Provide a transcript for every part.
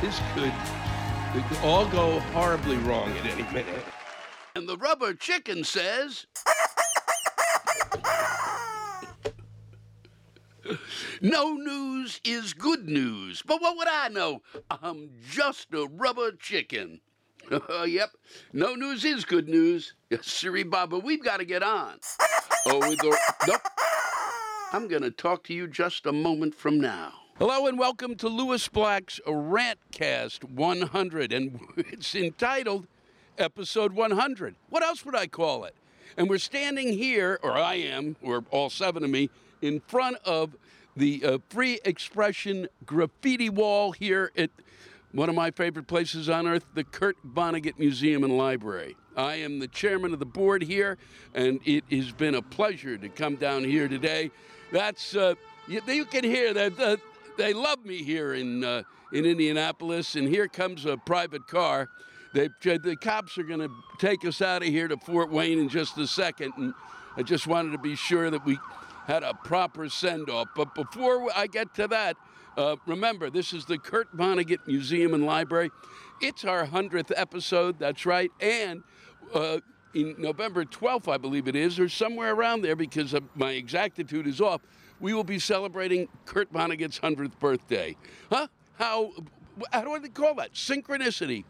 This could, it could all go horribly wrong at any minute. And the rubber chicken says. No news is good news. But what would I know? I'm just a rubber chicken. yep, no news is good news. Siri Baba, we've got to get on. Oh, the, nope. I'm going to talk to you just a moment from now. Hello and welcome to Lewis Black's Rantcast 100, and it's entitled Episode 100. What else would I call it? And we're standing here, or I am, or all seven of me, in front of the uh, Free Expression graffiti wall here at one of my favorite places on earth, the Kurt Vonnegut Museum and Library. I am the chairman of the board here, and it has been a pleasure to come down here today. That's uh, you, you can hear that uh, they love me here in uh, in Indianapolis, and here comes a private car. They, the cops are going to take us out of here to Fort Wayne in just a second, and I just wanted to be sure that we had a proper send off. But before I get to that, uh, remember, this is the Kurt Vonnegut Museum and Library. It's our 100th episode, that's right. And uh, in November 12th, I believe it is, or somewhere around there, because my exactitude is off, we will be celebrating Kurt Vonnegut's 100th birthday. Huh? How, how do I call that? Synchronicity.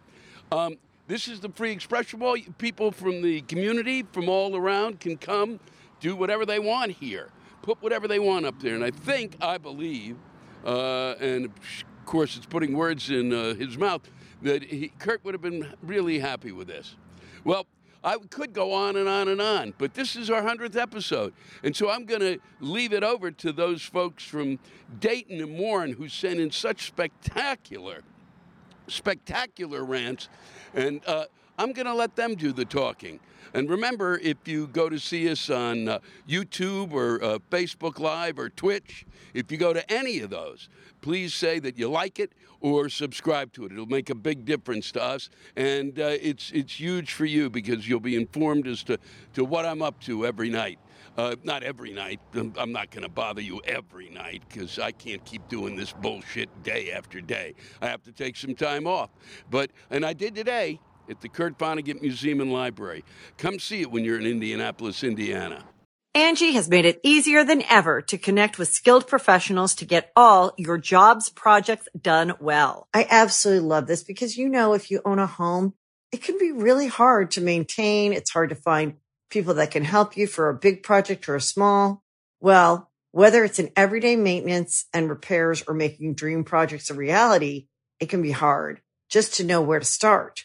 Um, this is the free expression wall. People from the community, from all around, can come do whatever they want here. Put whatever they want up there. And I think, I believe, uh, and of course it's putting words in uh, his mouth, that he, Kurt would have been really happy with this. Well, I could go on and on and on, but this is our 100th episode. And so I'm going to leave it over to those folks from Dayton and Warren who sent in such spectacular, spectacular rants. And uh, I'm going to let them do the talking. And remember, if you go to see us on uh, YouTube or uh, Facebook Live or Twitch, if you go to any of those, please say that you like it or subscribe to it. It'll make a big difference to us, and uh, it's it's huge for you because you'll be informed as to, to what I'm up to every night. Uh, not every night. I'm not going to bother you every night because I can't keep doing this bullshit day after day. I have to take some time off. But and I did today at the Kurt Vonnegut Museum and Library. Come see it when you're in Indianapolis, Indiana. Angie has made it easier than ever to connect with skilled professionals to get all your jobs projects done well. I absolutely love this because, you know, if you own a home, it can be really hard to maintain. It's hard to find people that can help you for a big project or a small. Well, whether it's in everyday maintenance and repairs or making dream projects a reality, it can be hard just to know where to start.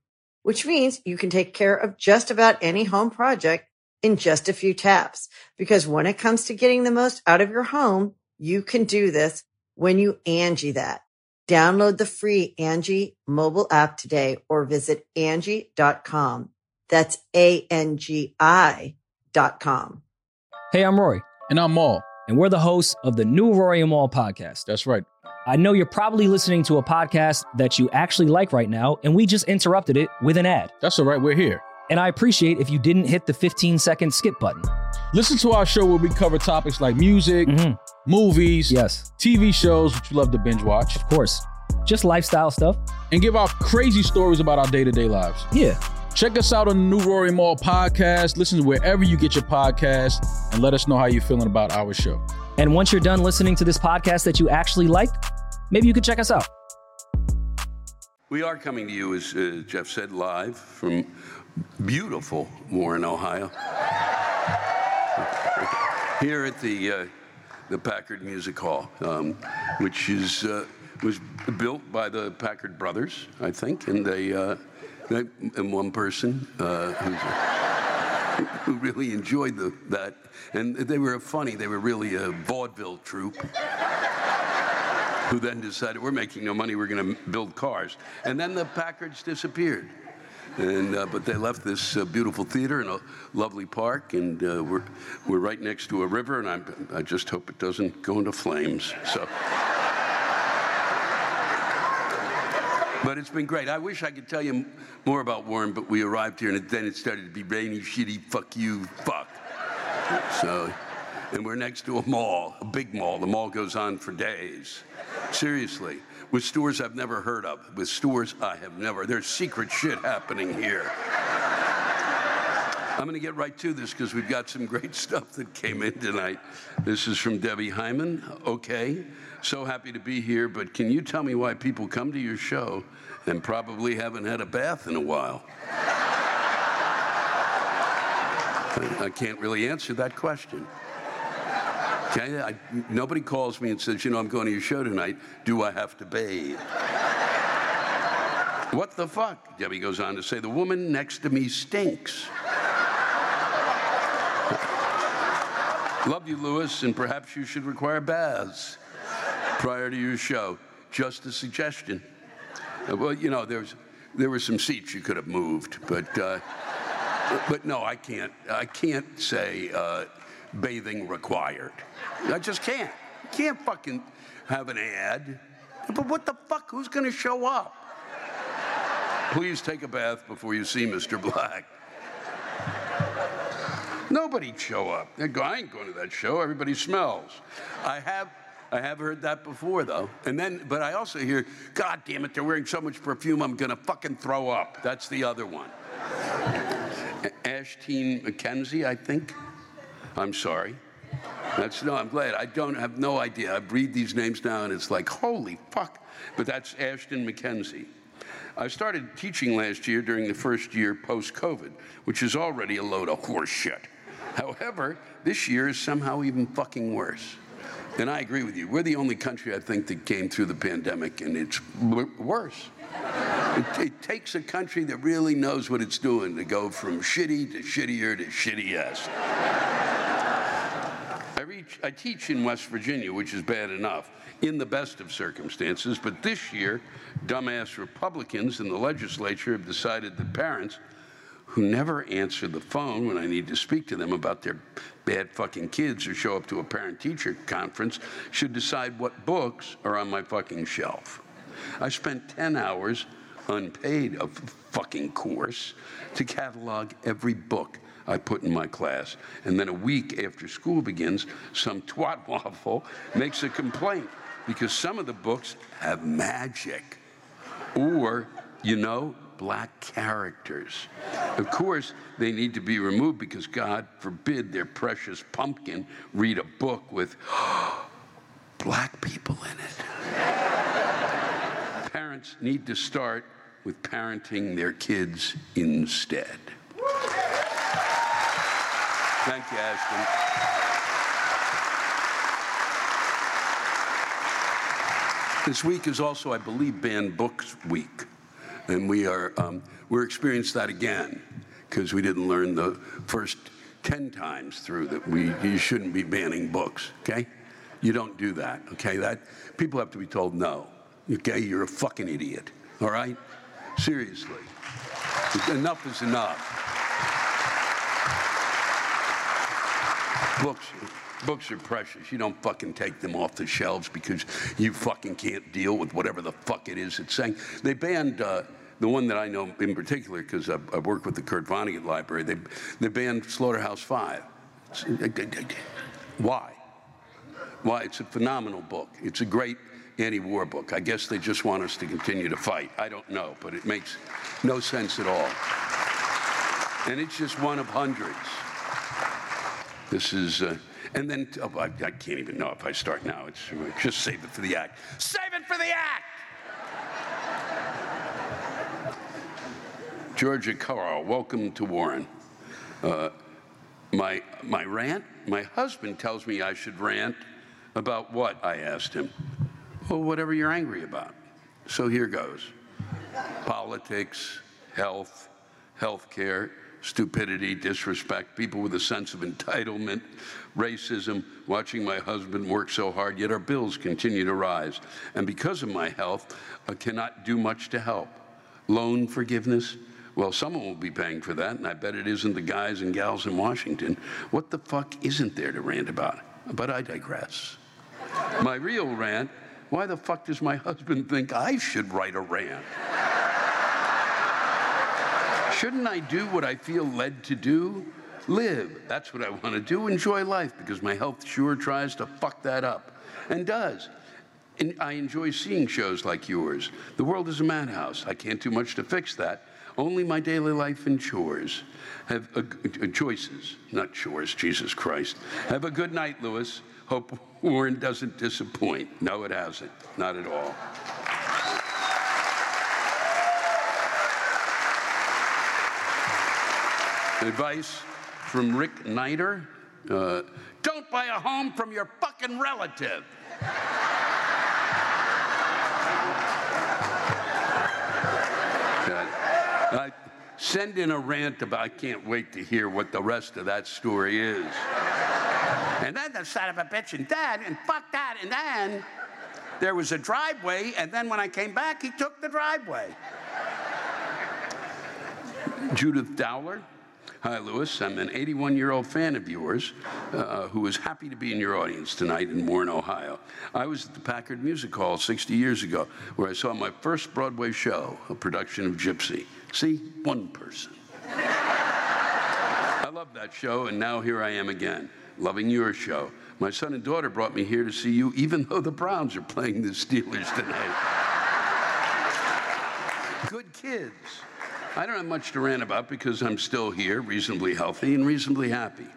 which means you can take care of just about any home project in just a few taps. Because when it comes to getting the most out of your home, you can do this when you Angie that. Download the free Angie mobile app today or visit Angie.com. That's A-N-G-I dot com. Hey, I'm Roy. And I'm Maul. and we're the hosts of the new Roy and Maul podcast. That's right. I know you're probably listening to a podcast that you actually like right now, and we just interrupted it with an ad. That's all right. We're here. And I appreciate if you didn't hit the 15 second skip button. Listen to our show where we cover topics like music, Mhm. movies, Yes, TV shows, which you love to binge watch, of course. Just lifestyle stuff. and give out crazy stories about our day to day lives. Yeah. Check us out on the New Rory Mall podcast. Listen wherever you get your podcast and let us know how you're feeling about our show. And once you're done listening to this podcast that you actually like, maybe you could check us out. We are coming to you, as uh, Jeff said, live from beautiful Warren, Ohio. Here at the uh, the Packard Music Hall, um, which is uh, was built by the Packard brothers, I think, and they, uh, they and one person uh, who really enjoyed the, that, and they were funny. They were really a vaudeville troupe who then decided we're making no money, we're going to build cars. And then the Packards disappeared. And, uh, but they left this uh, beautiful theater and a lovely park, and uh, we're, we're right next to a river, and I'm, I just hope it doesn't go into flames. So. But it's been great. I wish I could tell you more about Warren, but we arrived here and then it started to be rainy, shitty, fuck you, fuck. So, and we're next to a mall, a big mall. The mall goes on for days. Seriously, with stores I've never heard of, with stores I have never. There's secret shit happening here. I'm going to get right to this because we've got some great stuff that came in tonight. This is from Debbie Hyman. Okay, so happy to be here, but can you tell me why people come to your show and probably haven't had a bath in a while? I I can't really answer that question. Okay, I, nobody calls me and says, you know, I'm going to your show tonight. Do I have to bathe? what the fuck? Debbie goes on to say, the woman next to me stinks. Love you, Lewis, and perhaps you should require baths prior to your show. Just a suggestion. Uh, well, you know, there's there were some seats you could have moved, but uh, but no, I can't. I can't say uh, bathing required. I just can't. Can't fucking have an ad. But what the fuck? Who's going to show up? Please take a bath before you see Mr. Black. Nobody'd show up. They go, I ain't going to that show. Everybody smells. I have. I have heard that before, though. And then, but I also hear, God damn it, they're wearing so much perfume, I'm gonna fucking throw up. That's the other one. Ashteen McKenzie, I think. I'm sorry. That's no, I'm glad. I don't have no idea. I read these names now and it's like, holy fuck. But that's Ashton McKenzie. I started teaching last year during the first year post COVID, which is already a load of horse shit. However, this year is somehow even fucking worse. And I agree with you. We're the only country, I think, that came through the pandemic, and it's worse. It, it takes a country that really knows what it's doing to go from shitty to shittier to shittiest. I, I teach in West Virginia, which is bad enough, in the best of circumstances, but this year, dumbass Republicans in the legislature have decided that parents who never answer the phone when I need to speak to them about their bad fucking kids or show up to a parent teacher conference should decide what books are on my fucking shelf. I spent 10 hours unpaid of fucking course to catalog every book I put in my class. And then a week after school begins, some twat waffle makes a complaint because some of the books have magic. Or, you know, black characters. Of course, they need to be removed because God forbid their precious pumpkin read a book with black people in it. Parents need to start with parenting their kids instead. Thank you, Ashton. This week is also, I believe, Banned Books Week, and we are um, we're experiencing that again because we didn't learn the first ten times through that we you shouldn't be banning books. Okay, you don't do that. Okay, that people have to be told no. Okay, you're a fucking idiot. All right, seriously, enough is enough. Books, books are precious. You don't fucking take them off the shelves because you fucking can't deal with whatever the fuck it is it's saying. They banned uh, the one that I know in particular because I've, I've worked with the Kurt Vonnegut Library. They they banned Slaughterhouse Five. Why? Why? It's a phenomenal book. It's a great anti-war book. I guess they just want us to continue to fight. I don't know, but it makes no sense at all. And it's just one of hundreds. This is, uh, and then oh, I, I, can't even know if I start now. It's just save it for the act. Save it for the act. Georgia Carl, welcome to Warren. Uh, my my rant. My husband tells me I should rant about what I asked him. Well, whatever you're angry about. So here goes. Politics, health, health care, stupidity, disrespect, people with a sense of entitlement, racism, watching my husband work so hard, yet our bills continue to rise. And because of my health, I cannot do much to help. Loan forgiveness? Well, someone will be paying for that, and I bet it isn't the guys and gals in Washington. What the fuck isn't there to rant about? But I digress. My real rant why the fuck does my husband think I should write a rant? Shouldn't I do what I feel led to do? Live. That's what I want to do. Enjoy life because my health sure tries to fuck that up and does. And I enjoy seeing shows like yours. The world is a madhouse. I can't do much to fix that. Only my daily life and chores have uh, uh, choices, not chores, Jesus Christ. Have a good night, Lewis. Hope Warren doesn't disappoint. No, it hasn't. Not at all. Advice from Rick Nider uh, don't buy a home from your fucking relative. I send in a rant about, I can't wait to hear what the rest of that story is. And then the son of a bitch, and then, and fuck that, and then there was a driveway, and then when I came back, he took the driveway. Judith Dowler. Hi, Lewis. I'm an 81 year old fan of yours uh, who is happy to be in your audience tonight in Warren, Ohio. I was at the Packard Music Hall 60 years ago where I saw my first Broadway show, a production of Gypsy. See, one person. I love that show, and now here I am again, loving your show. My son and daughter brought me here to see you, even though the Browns are playing the Steelers tonight. Good kids. I don't have much to rant about because I'm still here, reasonably healthy and reasonably happy.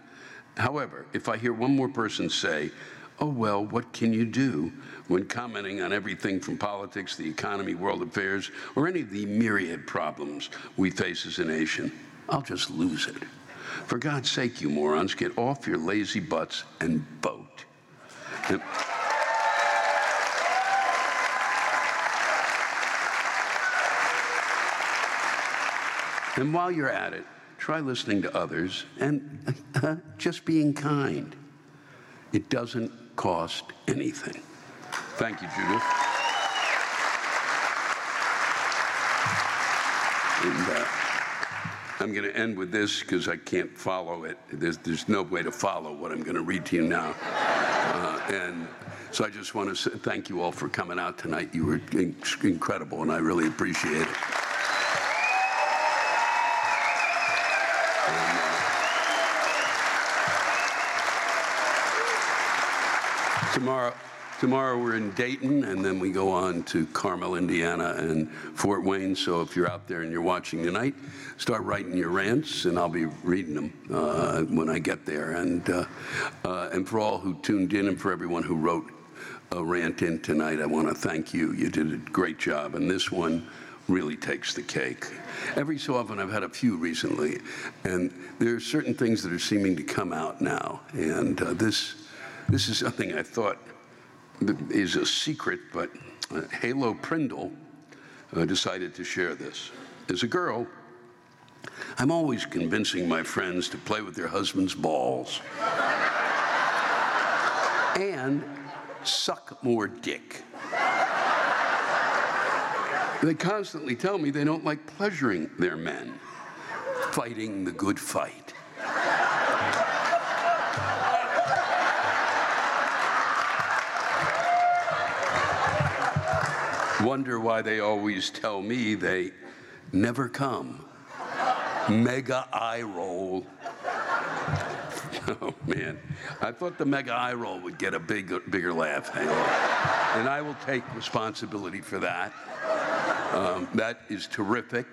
However, if I hear one more person say, oh, well, what can you do when commenting on everything from politics, the economy, world affairs, or any of the myriad problems we face as a nation, I'll just lose it. For God's sake, you morons, get off your lazy butts and vote. And while you're at it, try listening to others and uh, just being kind. It doesn't cost anything. Thank you, Judith. And, uh, I'm going to end with this because I can't follow it. There's, there's no way to follow what I'm going to read to you now. Uh, and so I just want to say thank you all for coming out tonight. You were in- incredible, and I really appreciate it. Tomorrow, tomorrow we're in Dayton, and then we go on to Carmel, Indiana, and Fort Wayne. So if you're out there and you're watching tonight, start writing your rants, and I'll be reading them uh, when I get there. And uh, uh, and for all who tuned in, and for everyone who wrote a rant in tonight, I want to thank you. You did a great job, and this one really takes the cake. Every so often, I've had a few recently, and there are certain things that are seeming to come out now, and uh, this this is something I thought is a secret, but uh, Halo Prindle uh, decided to share this. As a girl, I'm always convincing my friends to play with their husband's balls and suck more dick. They constantly tell me they don't like pleasuring their men, fighting the good fight. Wonder why they always tell me they never come. Mega eye roll. Oh man, I thought the mega eye roll would get a big, bigger laugh, and I will take responsibility for that. Um, that is terrific.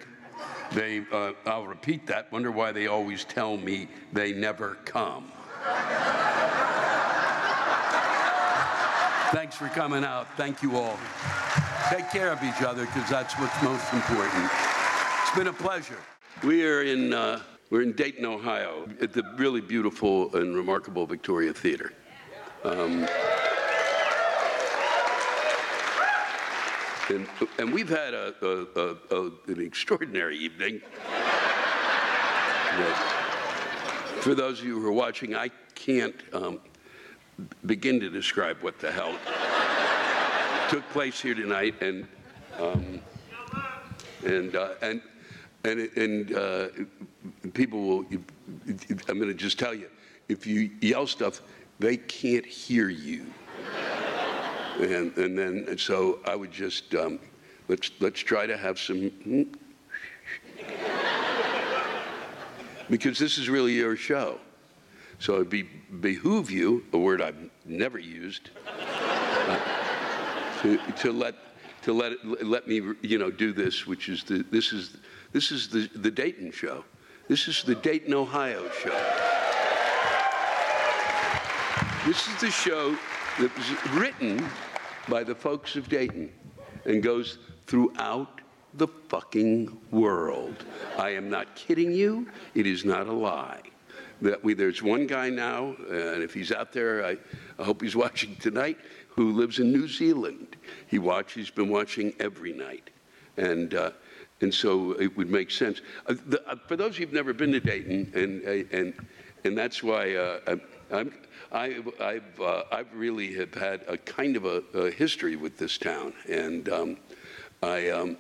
They, uh, I'll repeat that. Wonder why they always tell me they never come. Thanks for coming out. Thank you all. Take care of each other because that's what's most important. It's been a pleasure. We are in uh, we're in Dayton, Ohio, at the really beautiful and remarkable Victoria Theater. Um, and, and we've had a, a, a, an extraordinary evening. For those of you who are watching, I can't um, begin to describe what the hell took place here tonight, and um, and uh, and and and uh, people will. I'm going to just tell you, if you yell stuff, they can't hear you. And and then and so I would just um, let's let's try to have some. Because this is really your show. So it be, behoove you, a word I've never used, uh, to, to let to let let me you know do this, which is the this is this is the the Dayton show. This is the Dayton, Ohio show. This is the show that was written by the folks of Dayton and goes throughout the fucking world. I am not kidding you. It is not a lie. That we, there's one guy now, and if he's out there, I, I hope he's watching tonight, who lives in New Zealand. He watch, he's been watching every night. And, uh, and so it would make sense. Uh, the, uh, for those who've never been to Dayton, and, uh, and, and that's why uh, I'm, I, I've, uh, I've really have had a kind of a, a history with this town. And um, I, um,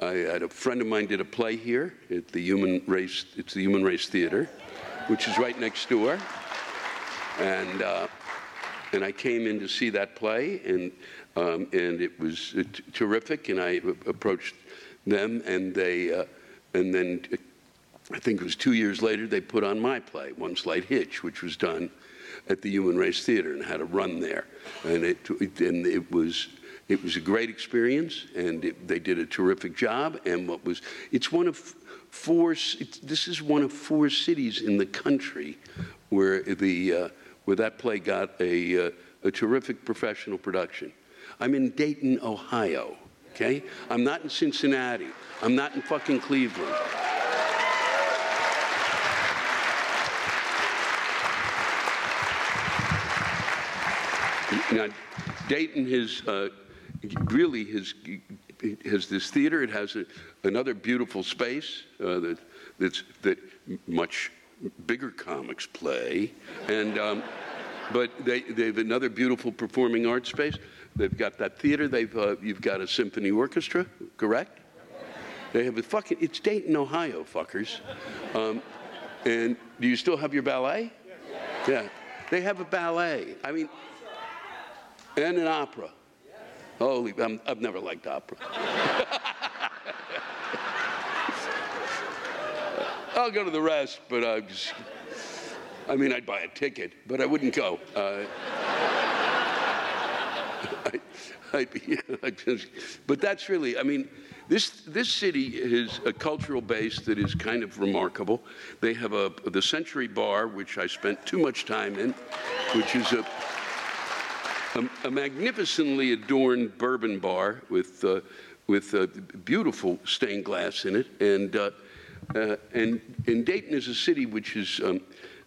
I had a friend of mine did a play here at the Human Race, it's the Human Race Theater, which is right next door. And, uh, and I came in to see that play, and, um, and it was t- terrific. And I approached them, and they, uh, and then I think it was two years later they put on my play, One Slight Hitch, which was done at the Human Race Theater and had a run there, and it, and it was. It was a great experience, and it, they did a terrific job. And what was, it's one of four, this is one of four cities in the country where, the, uh, where that play got a, uh, a terrific professional production. I'm in Dayton, Ohio, okay? I'm not in Cincinnati. I'm not in fucking Cleveland. Now, Dayton has uh, really has, has this theater. It has a, another beautiful space uh, that, that's, that much bigger comics play. And, um, but they, they have another beautiful performing arts space. They've got that theater. They've, uh, you've got a symphony orchestra, correct? They have a fucking, it's Dayton, Ohio, fuckers. Um, and do you still have your ballet? Yeah. They have a ballet. I mean, and an opera. Holy, i have never liked opera. I'll go to the rest, but I just, I mean, I'd buy a ticket, but I wouldn't go. Uh, I, I, yeah, just, but that's really, I mean, this, this city is a cultural base that is kind of remarkable. They have a, the Century Bar, which I spent too much time in, which is a, a, magnificently adorned bourbon bar with, uh, with uh, beautiful stained glass in it. And uh, uh, and, and Dayton is a city which is, um,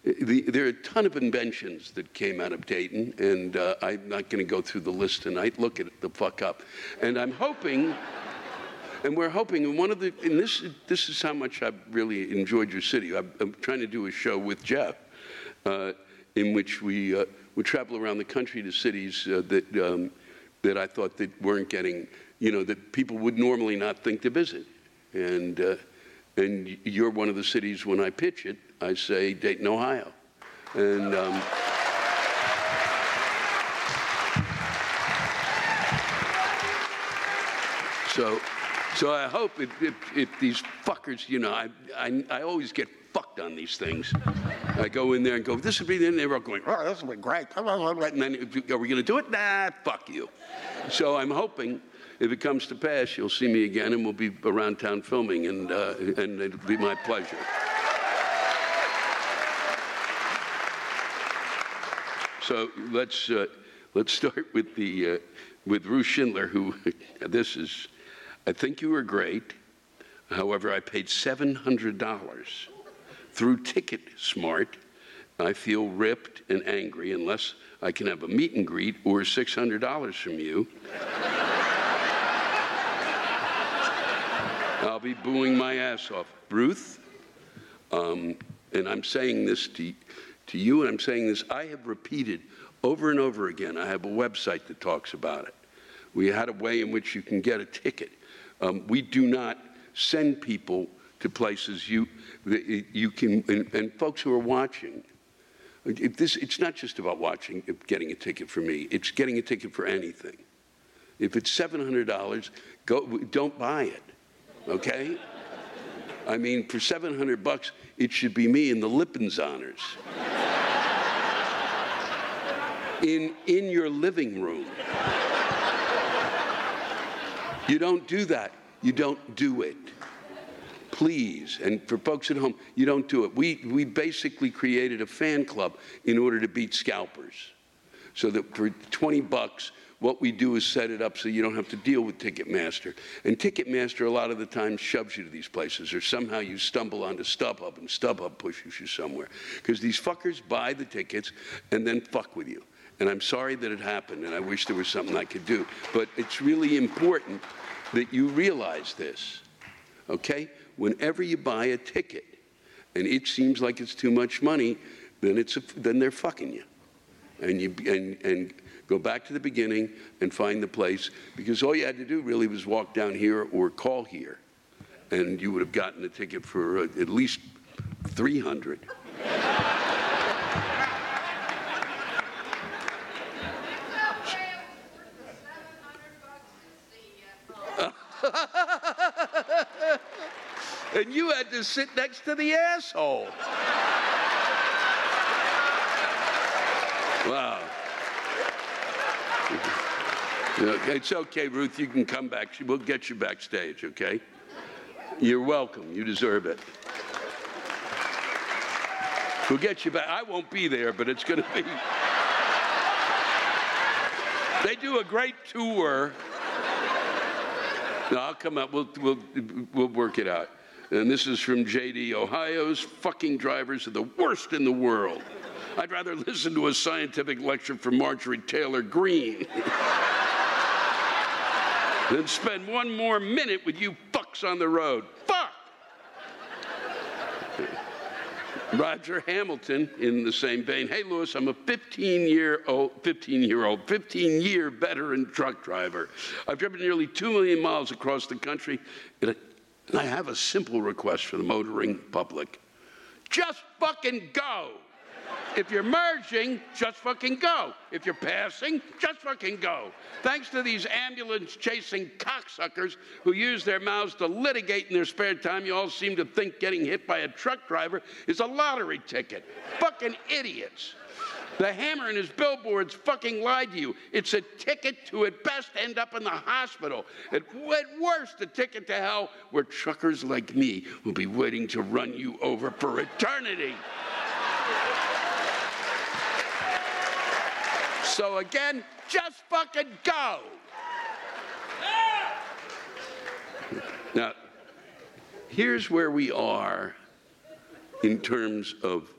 the, there are a ton of inventions that came out of Dayton, and uh, I'm not going to go through the list tonight. Look it the fuck up. And I'm hoping, and we're hoping, and one of the, and this, this is how much I've really enjoyed your city. I'm, I'm trying to do a show with Jeff uh, in which we uh, would travel around the country to cities uh, that, um, that I thought that weren't getting, you know, that people would normally not think to visit. And uh, and you're one of the cities when I pitch it, I say Dayton, Ohio. And um, so, so I hope if, if, if, these fuckers, you know, I, I, I always get fucked on these things. I go in there and go, this would be, and they're all going, oh, this would be great. And then, are we going to do it? Nah, fuck you. So I'm hoping if it comes to pass, you'll see me again and we'll be around town filming, and, uh, and it'll be my pleasure. So let's, uh, let's start with, the, uh, with Ruth Schindler, who, this is, I think you were great. However, I paid $700 through Ticket Smart. I feel ripped and angry unless I can have a meet and greet or $600 from you. I'll be booing my ass off. Ruth, um, and I'm saying this to, to you, and I'm saying this, I have repeated over and over again. I have a website that talks about it. We had a way in which you can get a ticket. Um, we do not send people to places you, you can, and, and folks who are watching, if this, it's not just about watching, getting a ticket for me, it's getting a ticket for anything. If it's $700, go, don't buy it okay? I mean, for 700 bucks, it should be me in the Lippens honors. in, in your living room. You don't do that. You don't do it. Please. And for folks at home, you don't do it. We, we basically created a fan club in order to beat scalpers. So that for 20 bucks, what we do is set it up so you don't have to deal with Ticketmaster. And Ticketmaster, a lot of the time, shoves you to these places, or somehow you stumble onto StubHub, and StubHub pushes you somewhere. Because these fuckers buy the tickets and then fuck with you. And I'm sorry that it happened, and I wish there was something I could do. But it's really important that you realize this, okay? Whenever you buy a ticket and it seems like it's too much money, then, it's a, then they're fucking you. And, you and, and go back to the beginning and find the place because all you had to do really was walk down here or call here and you would have gotten a ticket for uh, at least 300 and you had to sit next to the asshole wow it's okay, Ruth. You can come back. We'll get you backstage, okay? You're welcome. You deserve it. We'll get you back. I won't be there, but it's going to be. They do a great tour. No, I'll come up. We'll, we'll, we'll work it out. And this is from JD. Ohio's fucking drivers are the worst in the world. I'd rather listen to a scientific lecture from Marjorie Taylor Greene than spend one more minute with you fucks on the road. Fuck! Roger Hamilton, in the same vein, hey Lewis, I'm a 15 year old, 15 year old, 15 year veteran truck driver. I've driven nearly 2 million miles across the country in a I have a simple request for the motoring public just fucking go. If you're merging, just fucking go. If you're passing, just fucking go. Thanks to these ambulance chasing cocksuckers who use their mouths to litigate in their spare time, you all seem to think getting hit by a truck driver is a lottery ticket. fucking idiots. The hammer and his billboards fucking lied to you. It's a ticket to at best end up in the hospital. At, at worst, a ticket to hell where truckers like me will be waiting to run you over for eternity. So again, just fucking go. Now, here's where we are in terms of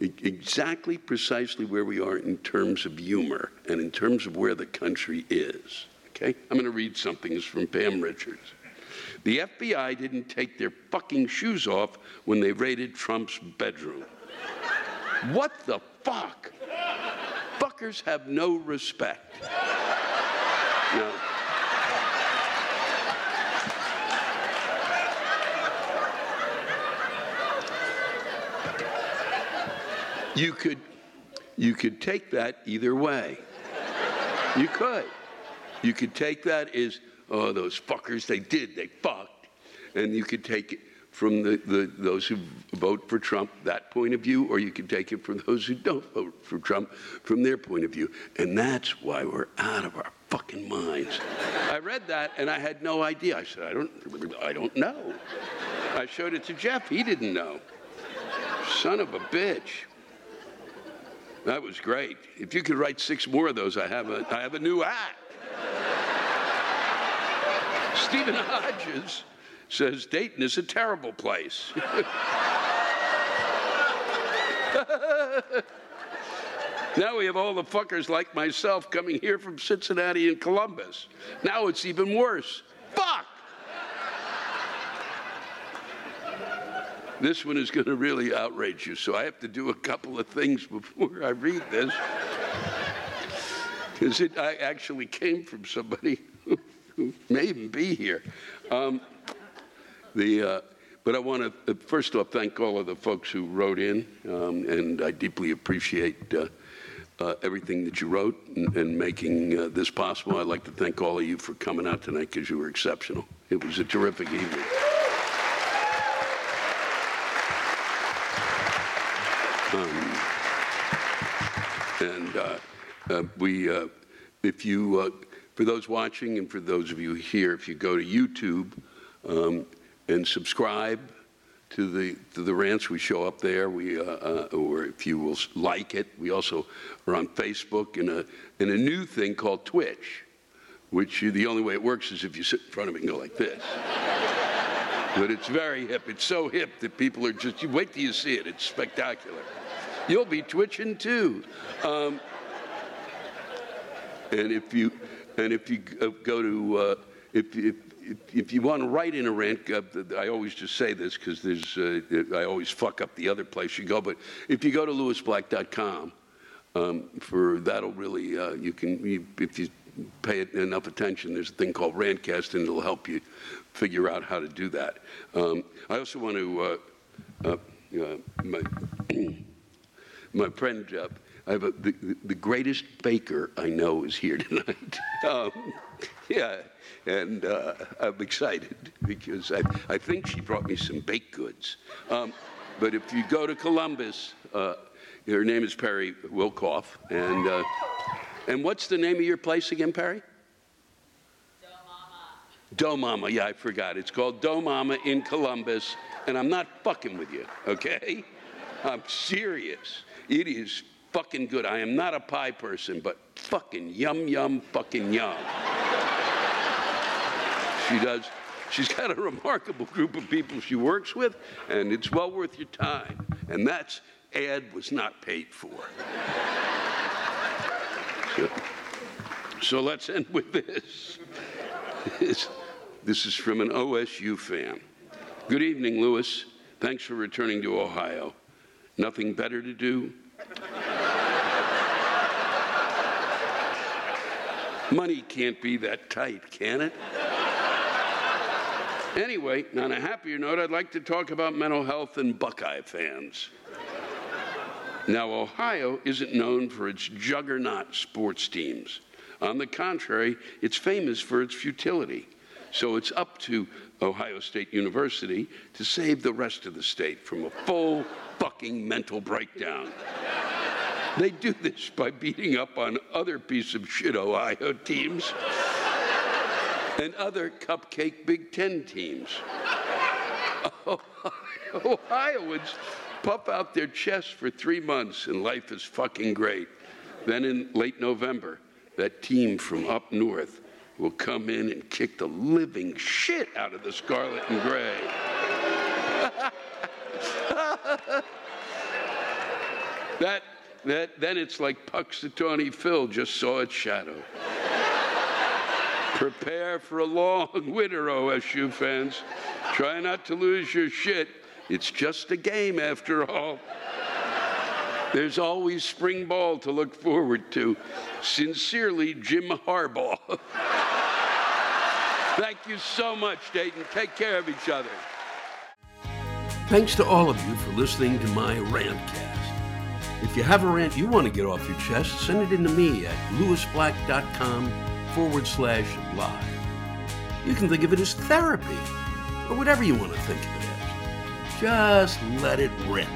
exactly precisely where we are in terms of humor and in terms of where the country is. Okay? I'm going to read something. It's from Pam Richards. The FBI didn't take their fucking shoes off when they raided Trump's bedroom. What the fuck? Fuckers have no respect. Now, you could you could take that either way. You could. You could take that as, oh, those fuckers, they did, they fucked. And you could take it from the, the, those who vote for Trump, that point of view, or you can take it from those who don't vote for Trump, from their point of view. And that's why we're out of our fucking minds. I read that and I had no idea. I said, I don't, I don't know. I showed it to Jeff. He didn't know. Son of a bitch. That was great. If you could write six more of those, I have a, I have a new act. Stephen Hodges says Dayton is a terrible place. now we have all the fuckers like myself coming here from Cincinnati and Columbus. Now it's even worse. Fuck! This one is going to really outrage you, so I have to do a couple of things before I read this. Because it I actually came from somebody who may even be here. Um, the, uh, but I want to uh, first off thank all of the folks who wrote in, um, and I deeply appreciate uh, uh, everything that you wrote and, and making uh, this possible. I'd like to thank all of you for coming out tonight because you were exceptional. It was a terrific evening. Um, and uh, we, if you, for those watching and for those of you here, if you go to YouTube, um, and subscribe to the to the rants. We show up there. We uh, uh, or if you will like it, we also are on Facebook and a and a new thing called Twitch, which the only way it works is if you sit in front of it and go like this. But it's very hip. It's so hip that people are just you wait till you see it. It's spectacular. You'll be twitching too. Um, and if you and if you go to uh, if, if if you want to write in a rant, uh, I always just say this because there's uh, I always fuck up the other place you go. But if you go to lewisblack.com, um, for that'll really uh, you can you, if you pay enough attention, there's a thing called Rantcast, and it'll help you figure out how to do that. Um, I also want to uh, uh, uh, my my friend. I have a, the, the greatest baker I know is here tonight. um, yeah and uh, I'm excited because I, I think she brought me some baked goods. Um, but if you go to Columbus, uh, her name is Perry Wilkoff, and uh, and what's the name of your place again, Perry? Dough Mama. Dough Mama, yeah, I forgot. It's called Dough Mama in Columbus, and I'm not fucking with you, okay? I'm serious. It is fucking good. I am not a pie person, but fucking yum, yum, fucking yum. She does. She's got a remarkable group of people she works with, and it's well worth your time. And that's ad was not paid for. So, let's end with this. This is from an OSU fan. Good evening, Lewis. Thanks for returning to Ohio. Nothing better to do? Money can't be that tight, can it? Anyway, on a happier note, I'd like to talk about mental health and Buckeye fans. Now, Ohio isn't known for its juggernaut sports teams. On the contrary, it's famous for its futility. So it's up to Ohio State University to save the rest of the state from a full fucking mental breakdown. They do this by beating up on other piece of shit Ohio teams and other cupcake Big Ten teams. Ohioans puff out their chests for three months and life is fucking great. Then in late November, that team from up north will come in and kick the living shit out of the scarlet and gray. that, that, then it's like Punxsutawney Phil just saw its shadow. Prepare for a long winter, OSU fans. Try not to lose your shit. It's just a game after all. There's always spring ball to look forward to. Sincerely, Jim Harbaugh. Thank you so much, Dayton. Take care of each other. Thanks to all of you for listening to my rantcast. If you have a rant you want to get off your chest, send it in to me at lewisblack.com forward slash live. You can think of it as therapy, or whatever you want to think of it. Just let it rip.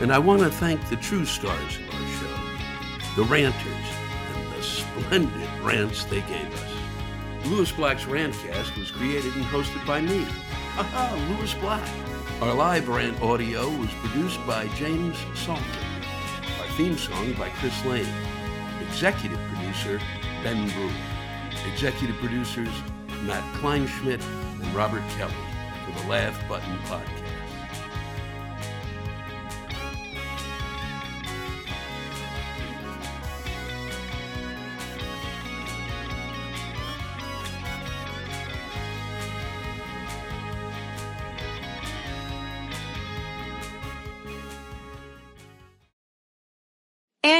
And I want to thank the true stars of our show, the ranters, and the splendid rants they gave us. Lewis Black's Rantcast was created and hosted by me. Aha, Lewis Black. Our live rant audio was produced by James Salter. Our theme song by Chris Lane. Executive producer, Ben Brewer. Executive producers, Matt Kleinschmidt and Robert Kelly for the Laugh Button Podcast.